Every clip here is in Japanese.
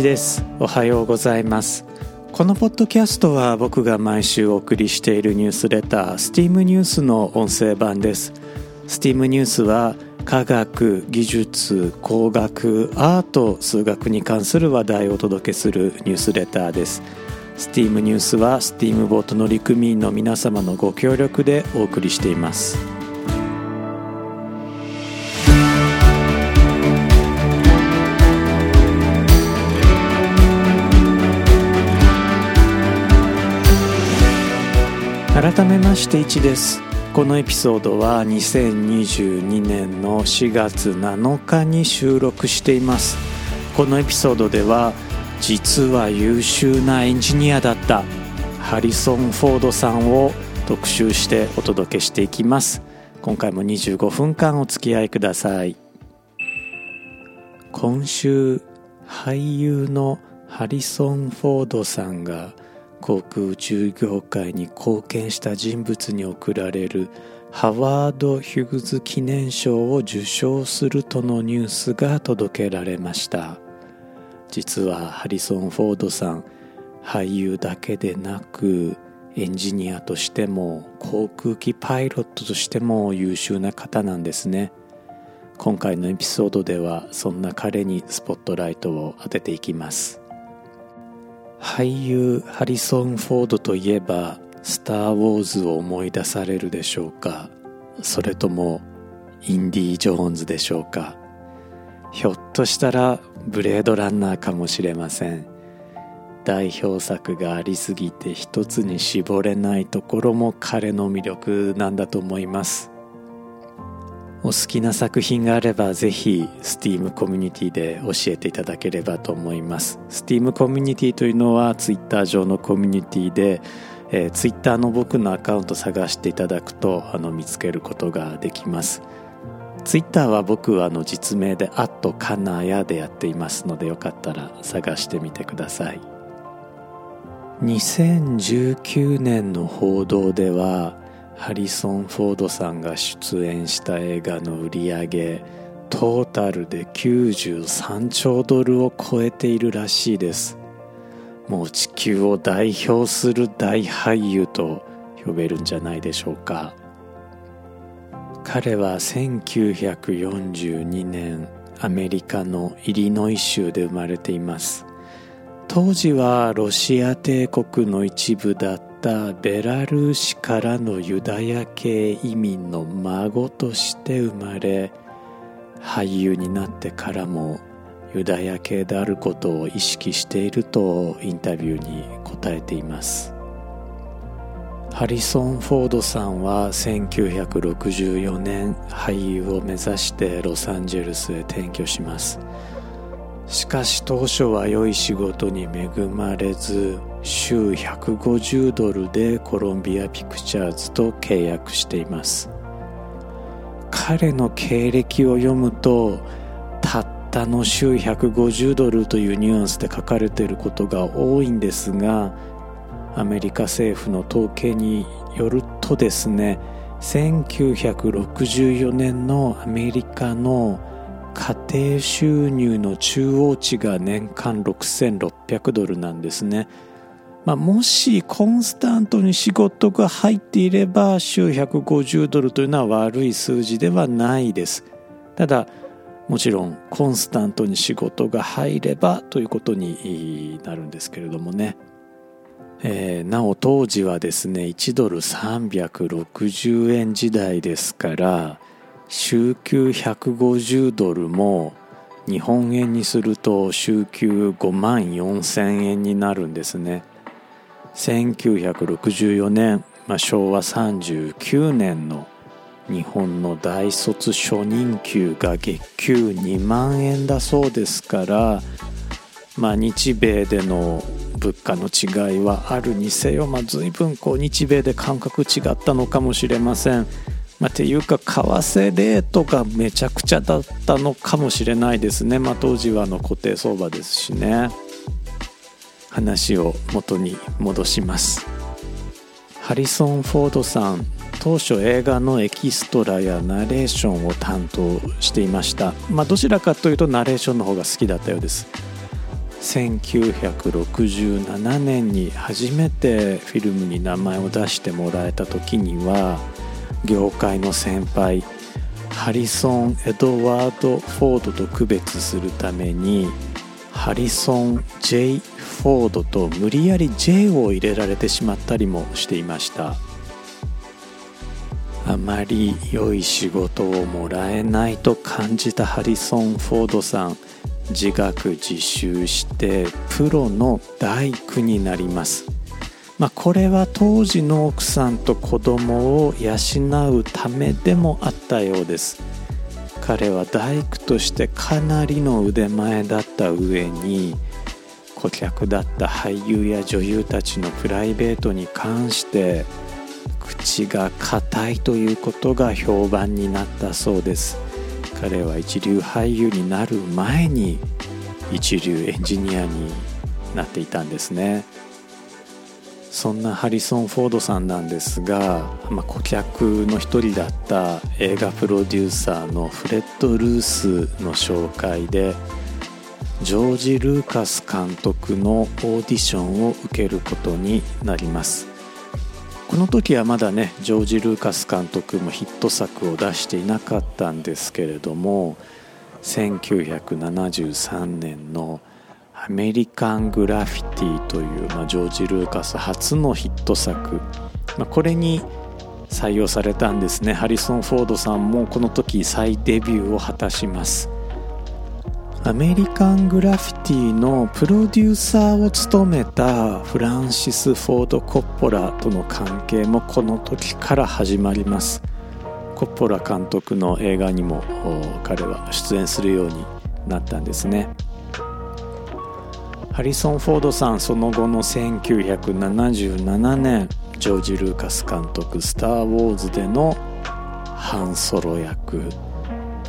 一です。おはようございます。このポッドキャストは僕が毎週お送りしているニュースレター STEAM ニュースの音声版です。STEAM ニュースは科学技術工学アート数学に関する話題をお届けするニュースレターです。STEAM ニュースは STEAM ボート乗組員の皆様のご協力でお送りしています。改めまして1です。このエピソードは2022年の4月7日に収録しています。このエピソードでは実は優秀なエンジニアだったハリソン・フォードさんを特集してお届けしていきます。今回も25分間お付き合いください。今週俳優のハリソン・フォードさんが航空宇宙業界に貢献した人物に贈られるハワード・ヒューズ記念賞を受賞するとのニュースが届けられました。実はハリソン・フォードさん俳優だけでなくエンジニアとしても航空機パイロットとしても優秀な方なんですね。今回のエピソードではそんな彼にスポットライトを当てていきます。俳優ハリソン・フォードといえば「スター・ウォーズ」を思い出されるでしょうか？それともインディ・ジョーンズでしょうか？ひょっとしたらブレードランナーかもしれません。代表作がありすぎて一つに絞れないところも彼の魅力なんだと思います。お好きな作品があればぜひ STEAM コミュニティで教えていただければと思います。STEAM コミュニティというのは Twitter 上のコミュニティで、えー、Twitter の僕のアカウント探していただくとあの見つけることができます。ツイッターは僕はあの実名で「アットカナヤ」でやっていますのでよかったら探してみてください。2019年の報道ではハリソン・フォードさんが出演した映画の売り上げトータルで93兆ドルを超えているらしいです。もう地球を代表する大俳優と呼べるんじゃないでしょうか。彼は1942年アメリカのイリノイ州で生まれています。当時はロシア帝国の一部だったベラルーシからのユダヤ系移民の孫として生まれ俳優になってからもユダヤ系であることを意識しているとインタビューに答えています。ハリソン・フォードさんは1964年俳優を目指してロサンゼルスへ転居します。しかし当初は良い仕事に恵まれず週150ドルでコロンビアピクチャーズと契約しています。彼の経歴を読むとたったの週150ドルというニュアンスで書かれていることが多いんですがアメリカ政府の統計によるとですね1964年のアメリカの家庭収入の中央値が年間6600ドルなんですね。まあ、もしコンスタントに仕事が入っていれば週150ドルというのは悪い数字ではないです。ただもちろんコンスタントに仕事が入ればということになるんですけれどもね、えー、なお当時はですね1ドル360円時代ですから週休150ドルも日本円にすると週休5万4千円になるんですね。1964年、まあ、昭和39年の日本の大卒初任給が月給2万円だそうですから、まあ、日米での物価の違いはあるにせよ、まあ、随分こう日米で感覚違ったのかもしれません。まあ、ていうか為替レートがめちゃくちゃだったのかもしれないですね、まあ、当時はの固定相場ですしね。話を元に戻します。ハリソン・フォードさん当初映画のエキストラやナレーションを担当していました。まあどちらかというとナレーションの方が好きだったようです。1967年に初めてフィルムに名前を出してもらえた時には業界の先輩ハリソン・エドワード・フォードと区別するためにハリソン・ジェイ・フォードと無理やり J を入れられてしまったりもしていました。あまり良い仕事をもらえないと感じたハリソン・フォードさん自学自習してプロの大工になります。まあ、これは当時の奥さんと子供を養うためでもあったようです。彼は大工としてかなりの腕前だった上に顧客だった俳優や女優たちのプライベートに関して口が硬いということが評判になったそうです。彼は一流俳優になる前に一流エンジニアになっていたんですね。そんなハリソン・フォードさんなんですが、まあ、顧客の一人だった映画プロデューサーのフレッド・ルースの紹介でジョージ・ルーカス監督のオーディションを受けることになります。この時はまだねジョージ・ルーカス監督もヒット作を出していなかったんですけれども1973年のアメリカン・グラフィティという、まあ、ジョージ・ルーカス初のヒット作、まあ、これに採用されたんですね。ハリソン・フォードさんもこの時再デビューを果たします。アメリカン・グラフィティのプロデューサーを務めたフランシス・フォード・コッポラとの関係もこの時から始まります。コッポラ監督の映画にも彼は出演するようになったんですね。ハリソン・フォードさんその後の1977年ジョージ・ルーカス監督「スター・ウォーズ」でのハンソロ役。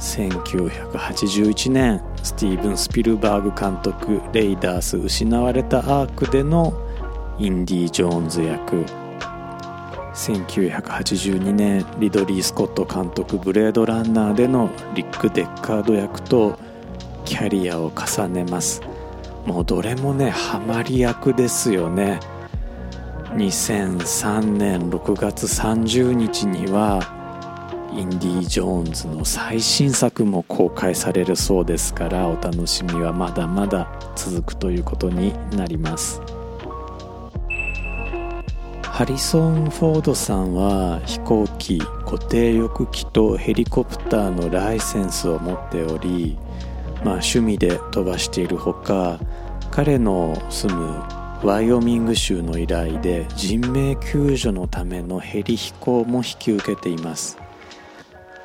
1981年スティーブン・スピルバーグ監督「レイダース失われたアーク」でのインディ・ジョーンズ役。1982年リドリー・スコット監督「ブレードランナー」でのリック・デッカード役とキャリアを重ねます。もうどれもねハマり役ですよね。2003年6月30日にはインディ・ジョーンズの最新作も公開されるそうですからお楽しみはまだまだ続くということになります。ハリソン・フォードさんは飛行機固定翼機とヘリコプターのライセンスを持っておりまあ、趣味で飛ばしているほか彼の住むワイオミング州の依頼で人命救助のためのヘリ飛行も引き受けています。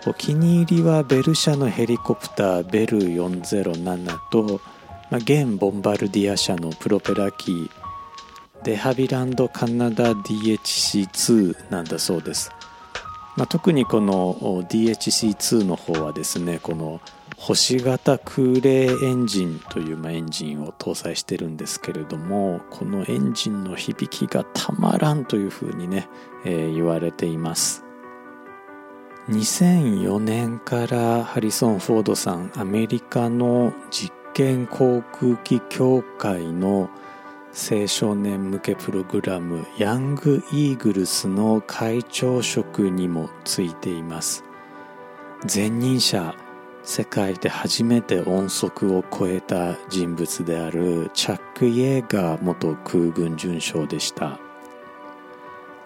お気に入りはベル社のヘリコプターベル407と、まあ、現ボンバルディア社のプロペラ機デハビランドカナダ DHC2 なんだそうです、まあ、特にこの DHC2 の方はですねこの星型空冷エンジンというエンジンを搭載してるんですけれどもこのエンジンの響きがたまらんというふうにね、えー、言われています。2004年からハリソン・フォードさんアメリカの実験航空機協会の青少年向けプログラムヤング・イーグルスの会長職にもついています。前任者世界で初めて音速を超えた人物であるチャック・イエーガー元空軍准将でした。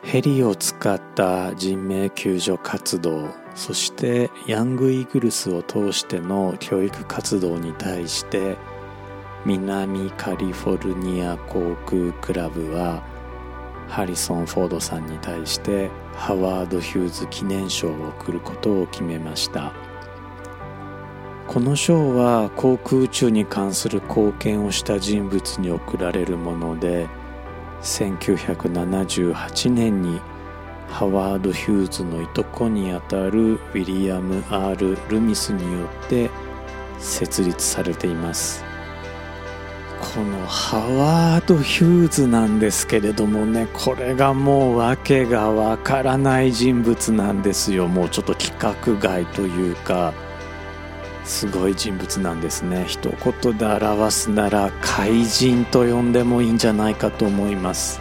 ヘリを使った人命救助活動そしてヤング・イーグルスを通しての教育活動に対して南カリフォルニア航空クラブはハリソン・フォードさんに対してハワード・ヒューズ記念賞を贈ることを決めました。この賞は航空宇宙に関する貢献をした人物に贈られるもので1978年にハワード・ヒューズのいとこにあたるウィリアム・ R・ ルミスによって設立されています。このハワード・ヒューズなんですけれどもねこれがもう訳がわからない人物なんですよ。もうちょっと規格外というか。すごい人物なんですね。一言で表すなら怪人と呼んでもいいんじゃないかと思います。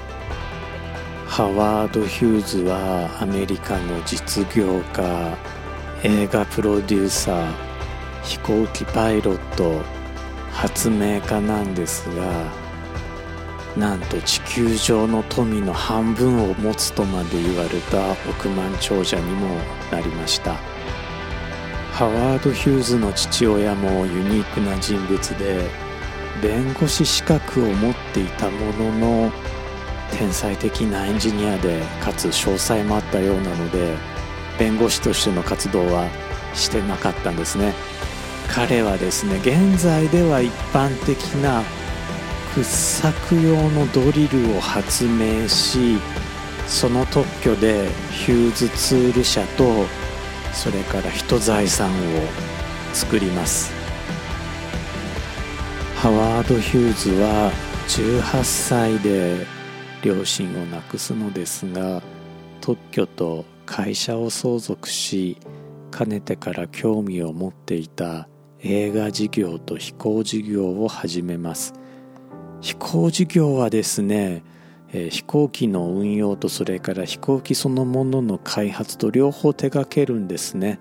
ハワード・ヒューズはアメリカの実業家映画プロデューサー飛行機パイロット発明家なんですがなんと地球上の富の半分を持つとまで言われた億万長者にもなりました。ハワード・ヒューズの父親もユニークな人物で弁護士資格を持っていたものの天才的なエンジニアでかつ詳細もあったようなので弁護士としての活動はしてなかったんですね。彼はですね現在では一般的な掘削用のドリルを発明しその特許でヒューズツール社とそれから人財産を作ります。ハワード・ヒューズは18歳で両親を亡くすのですが特許と会社を相続しかねてから興味を持っていた映画事業と飛行事業を始めます。飛行事業はですね、え、飛行機の運用とそれから飛行機そのものの開発と両方手掛けるんですね。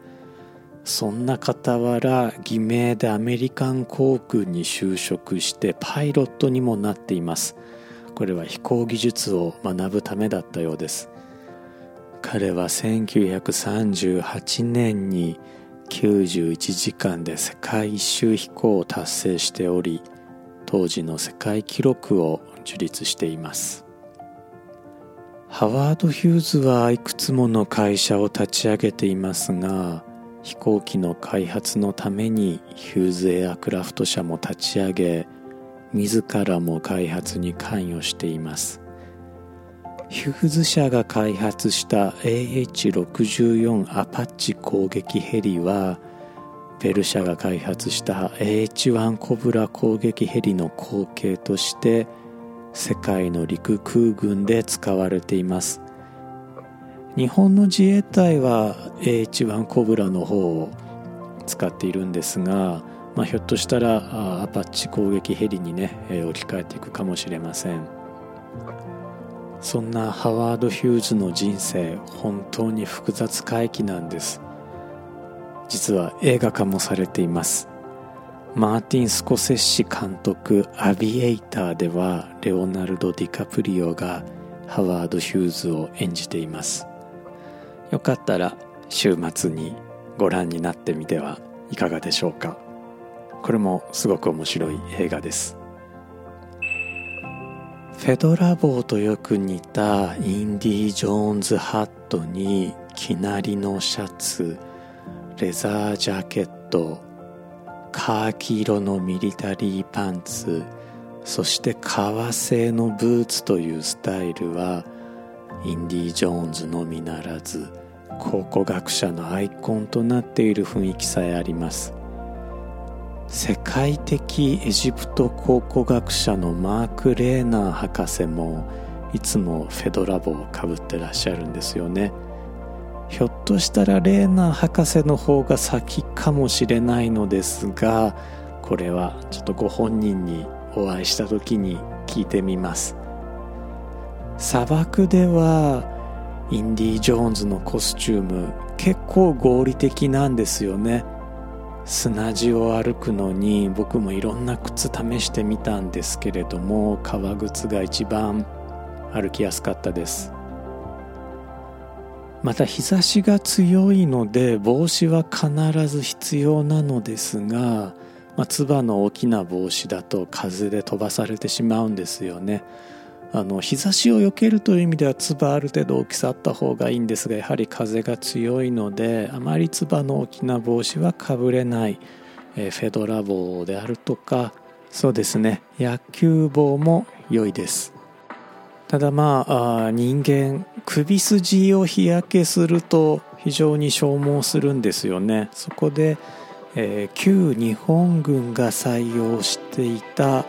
そんな傍ら偽名でアメリカン航空に就職してパイロットにもなっています。これは飛行技術を学ぶためだったようです。彼は1938年に91時間で世界一周飛行を達成しており当時の世界記録を樹立しています。ハワード・ヒューズはいくつもの会社を立ち上げていますが飛行機の開発のためにヒューズエアクラフト社も立ち上げ自らも開発に関与しています。ヒューズ社が開発した AH64 アパッチ攻撃ヘリはペルシャが開発した AH1 コブラ攻撃ヘリの後継として世界の陸空軍で使われています。日本の自衛隊は A1 コブラの方を使っているんですが、まあ、ひょっとしたらアパッチ攻撃ヘリにね置き換えていくかもしれません。そんなハワード・ヒューズの人生本当に複雑回帰なんです。実は映画化もされています。マーティン・スコセッシ監督「アビエイター」ではレオナルド・ディカプリオがハワード・ヒューズを演じています。よかったら週末にご覧になってみてはいかがでしょうか。これもすごく面白い映画です。フェドラ帽とよく似たインディ・ジョーンズハットにきなりのシャツレザージャケットカーキ色のミリタリーパンツそして革製のブーツというスタイルはインディ・ジョーンズのみならず考古学者のアイコンとなっている雰囲気さえあります。世界的エジプト考古学者のマーク・レーナー博士もいつもフェドラボをかぶってらっしゃるんですよね。ひょっとしたらレーナー博士の方が先かもしれないのですがこれはちょっとご本人にお会いした時に聞いてみます。砂漠ではインディ・ジョーンズのコスチューム結構合理的なんですよね。砂地を歩くのに僕もいろんな靴試してみたんですけれども革靴が一番歩きやすかったです。また日差しが強いので帽子は必ず必要なのですが、まあ、つばの大きな帽子だと風で飛ばされてしまうんですよね。あの日差しを避けるという意味ではつばある程度大きさあった方がいいんですがやはり風が強いのであまりつばの大きな帽子はかぶれない、えー、フェドラ帽であるとかそうですね野球帽も良いです。ただまあ人間首筋を日焼けすると非常に消耗するんですよね。そこで、えー、旧日本軍が採用していた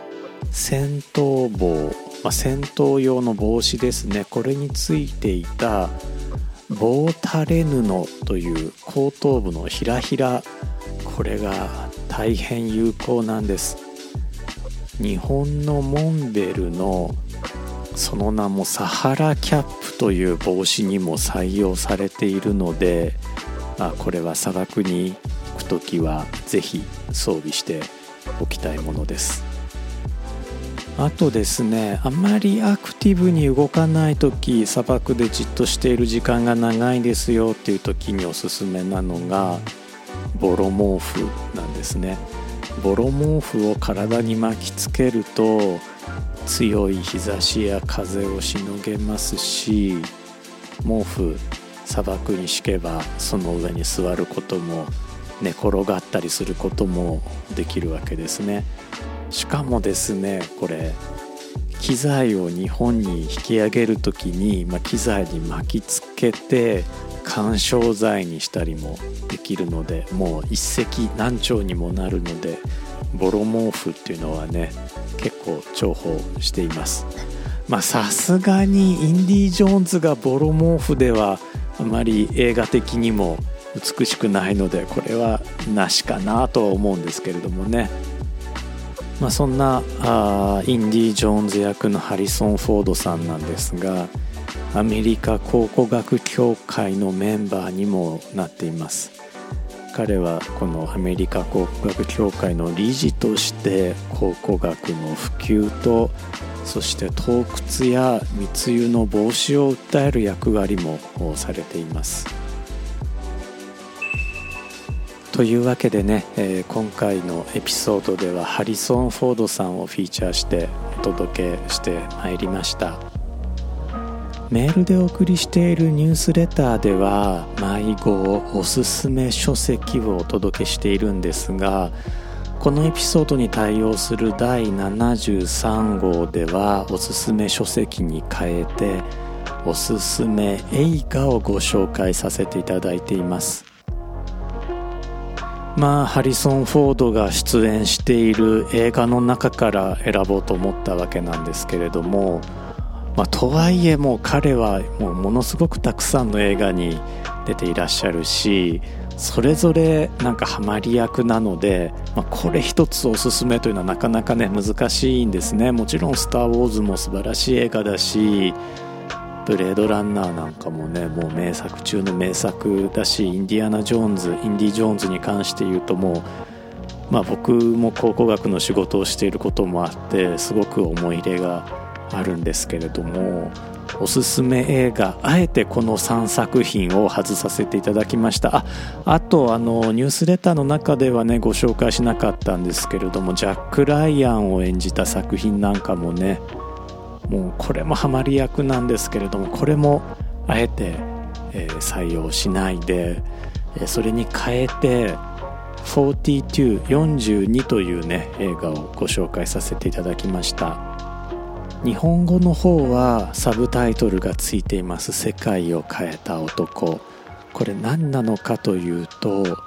戦闘帽、まあ、戦闘用の帽子ですね。これについていた棒垂れ布という後頭部のひらひら。これが大変有効なんです。日本のモンベルのその名もサハラキャップという帽子にも採用されているのであこれは砂漠に行く時は是非装備しておきたいものです。あとですねあまりアクティブに動かない時砂漠でじっとしている時間が長いですよっていう時におすすめなのがボロ毛布なんですね。ボロ毛布を体に巻きつけると強い日差しや風をしのげますし毛布砂漠に敷けばその上に座ることも寝転がったりすることもできるわけですね。しかもですねこれ機材を日本に引き上げる時に、まあ、機材に巻きつけて緩衝材にしたりもできるのでもう一石何鳥にもなるのでボロ毛布っていうのはね結構重宝しています。まあさすがにインディ・ジョーンズがボロ毛布ではあまり映画的にも美しくないのでこれはなしかなとは思うんですけれどもね。まあ、そんなあインディ・ジョーンズ役のハリソン・フォードさんなんですがアメリカ考古学協会のメンバーにもなっています。彼はこのアメリカ考古学協会の理事として考古学の普及とそして洞窟や密輸の防止を訴える役割もされています。というわけでね、えー、今回のエピソードではハリソン・フォードさんをフィーチャーしてお届けしてまいりました。メールでお送りしているニュースレターでは迷子おすすめ書籍をお届けしているんですがこのエピソードに対応する第73号ではおすすめ書籍に変えておすすめ映画をご紹介させていただいています。まあハリソン・フォードが出演している映画の中から選ぼうと思ったわけなんですけれども、まあ、とはいえもう彼はもうものすごくたくさんの映画に出ていらっしゃるしそれぞれなんかハマり役なので、まあ、これ一つおすすめというのはなかなかね難しいんですね。もちろん「スター・ウォーズ」も素晴らしい映画だしブレードランナーなんかもねもう名作中の名作だしインディアナ・ジョーンズインディ・ジョーンズに関して言うともうまあ僕も考古学の仕事をしていることもあってすごく思い入れがあるんですけれどもおすすめ映画あえてこの3作品を外させていただきました。ああとあのニュースレターの中ではねご紹介しなかったんですけれどもジャック・ライアンを演じた作品なんかもねもうこれもハマり役なんですけれどもこれもあえて、えー、採用しないで、えー、それに変えて4242というね映画をご紹介させていただきました。日本語の方はサブタイトルがついています「世界を変えた男」これ何なのかというと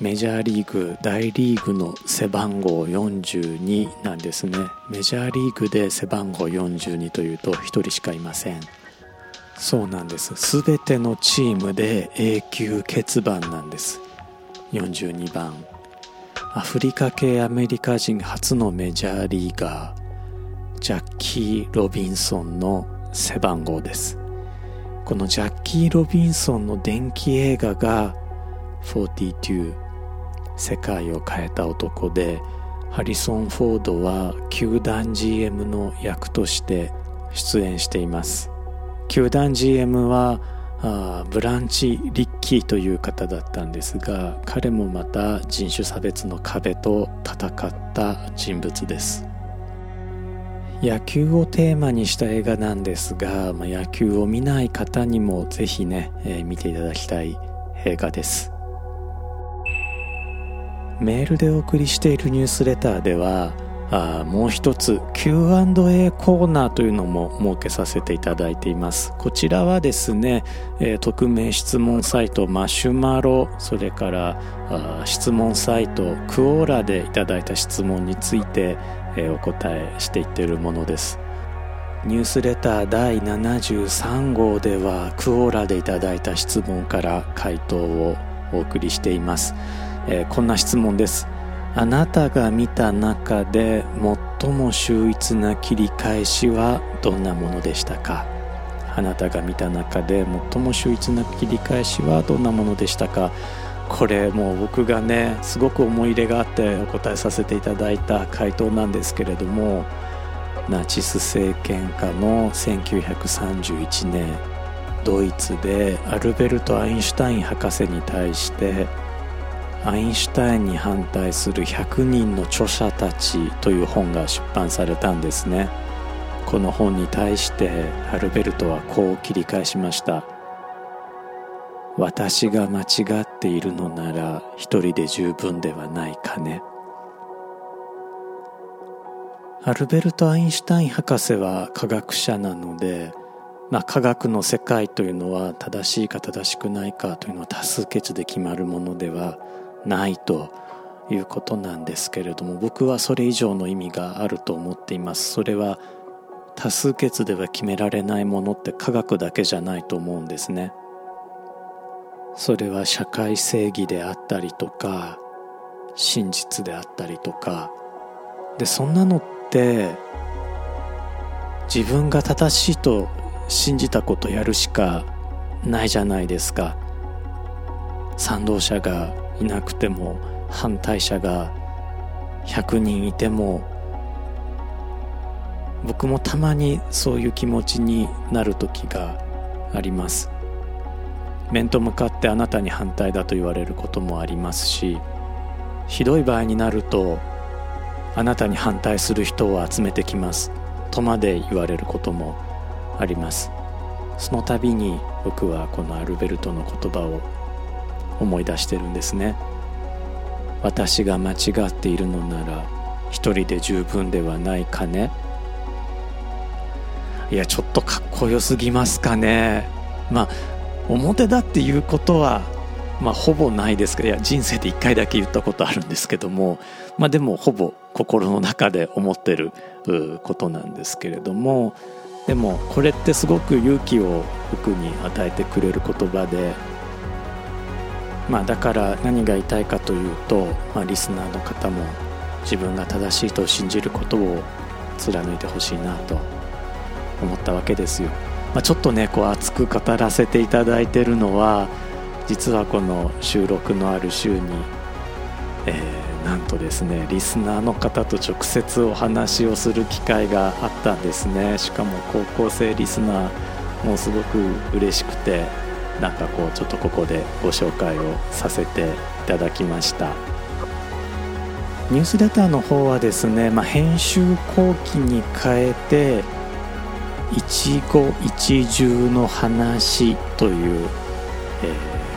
メジャーリーグ大リーグの背番号42なんですね。メジャーリーグで背番号42というと1人しかいません。そうなんです。全てのチームで永久欠番なんです。42番。アフリカ系アメリカ人初のメジャーリーガー。ジャッキー・ロビンソンの背番号です。このジャッキー・ロビンソンの電気映画が42世界を変えた男でハリソン・フォードは球団 GM の役として出演しています。球団 GM はあブランチ・リッキーという方だったんですが彼もまた人種差別の壁と戦った人物です。野球をテーマにした映画なんですが、まあ、野球を見ない方にもぜひね、えー、見ていただきたい映画です。メールでお送りしているニュースレターではあもう一つ Q&A コーナーというのも設けさせていただいています。こちらはですね、えー、匿名質問サイトマシュマロそれからあ質問サイトクオーラでいただいた質問について、え、お答えしていっているものです。ニュースレター第73号ではクオーラでいただいた質問から回答をお送りしています。えー、こんな質問です。あなたが見た中で最も秀逸な切り返しはどんなものでしたか？あなたが見た中で最も秀逸な切り返しはどんなものでしたか？これもう僕がねすごく思い入れがあってお答えさせていただいた回答なんですけれどもナチス政権下の1931年ドイツでアルベルト・アインシュタイン博士に対してアインシュタインに反対する100人の著者たちという本が出版されたんですね。この本に対してアルベルトはこう切り返しました。私が間違っているのなら一人で十分ではないかね。アルベルト・アインシュタイン博士は科学者なのでまあ、科学の世界というのは正しいか正しくないかというのは多数決で決まるものではないということなんですけれども僕はそれ以上の意味があると思っています。それは多数決では決められないものって科学だけじゃないと思うんですね。それは社会正義であったりとか真実であったりとか。でそんなのって自分が正しいと信じたことやるしかないじゃないですか。賛同者がいなくても反対者が100人いても僕もたまにそういう気持ちになる時があります。面と向かってあなたに反対だと言われることもありますしひどい場合になるとあなたに反対する人を集めてきます。とまで言われることもあります。その度に僕はこのアルベルトの言葉を思い出してるんですね。私が間違っているのなら一人で十分ではないかね。いやちょっとかっこよすぎますかね。まあ表だっていうことはまあほぼないですけどいや人生で一回だけ言ったことあるんですけどもまあでもほぼ心の中で思ってることなんですけれどもでもこれってすごく勇気を僕に与えてくれる言葉でまあだから何が言いたいかというと、まあ、リスナーの方も自分が正しいと信じることを貫いてほしいなと思ったわけですよ、まあ、ちょっとねこう熱く語らせていただいてるのは実はこの収録のある週に、えーなんとですねリスナーの方と直接お話をする機会があったんですね。しかも高校生リスナーもすごく嬉しくてなんかこうちょっとここでご紹介をさせていただきました。ニュースレターの方はですね、まあ、編集後期に変えて一期一重の話という、え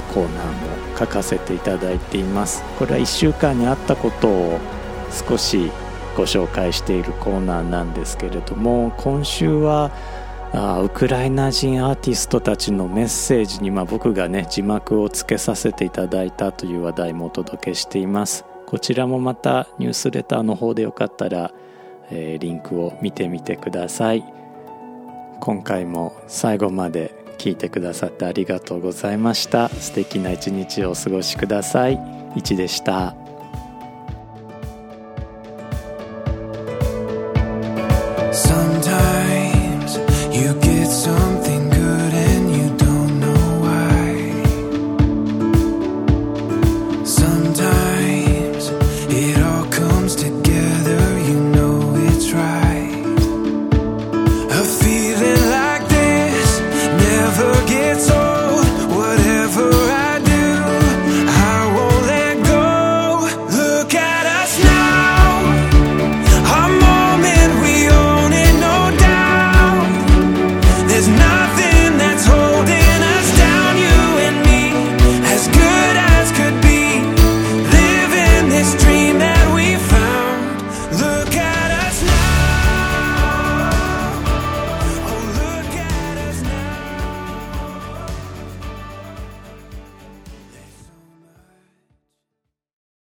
ー、コーナーも書かせていただいています。これは1週間にあったことを少しご紹介しているコーナーなんですけれども今週はあウクライナ人アーティストたちのメッセージに、まあ、僕がね字幕をつけさせていただいたという話題もお届けしています。こちらもまたニュースレターの方でよかったら、えー、リンクを見てみてください。今回も最後まで聞いてくださってありがとうございました。素敵な一日をお過ごしください。いちでした。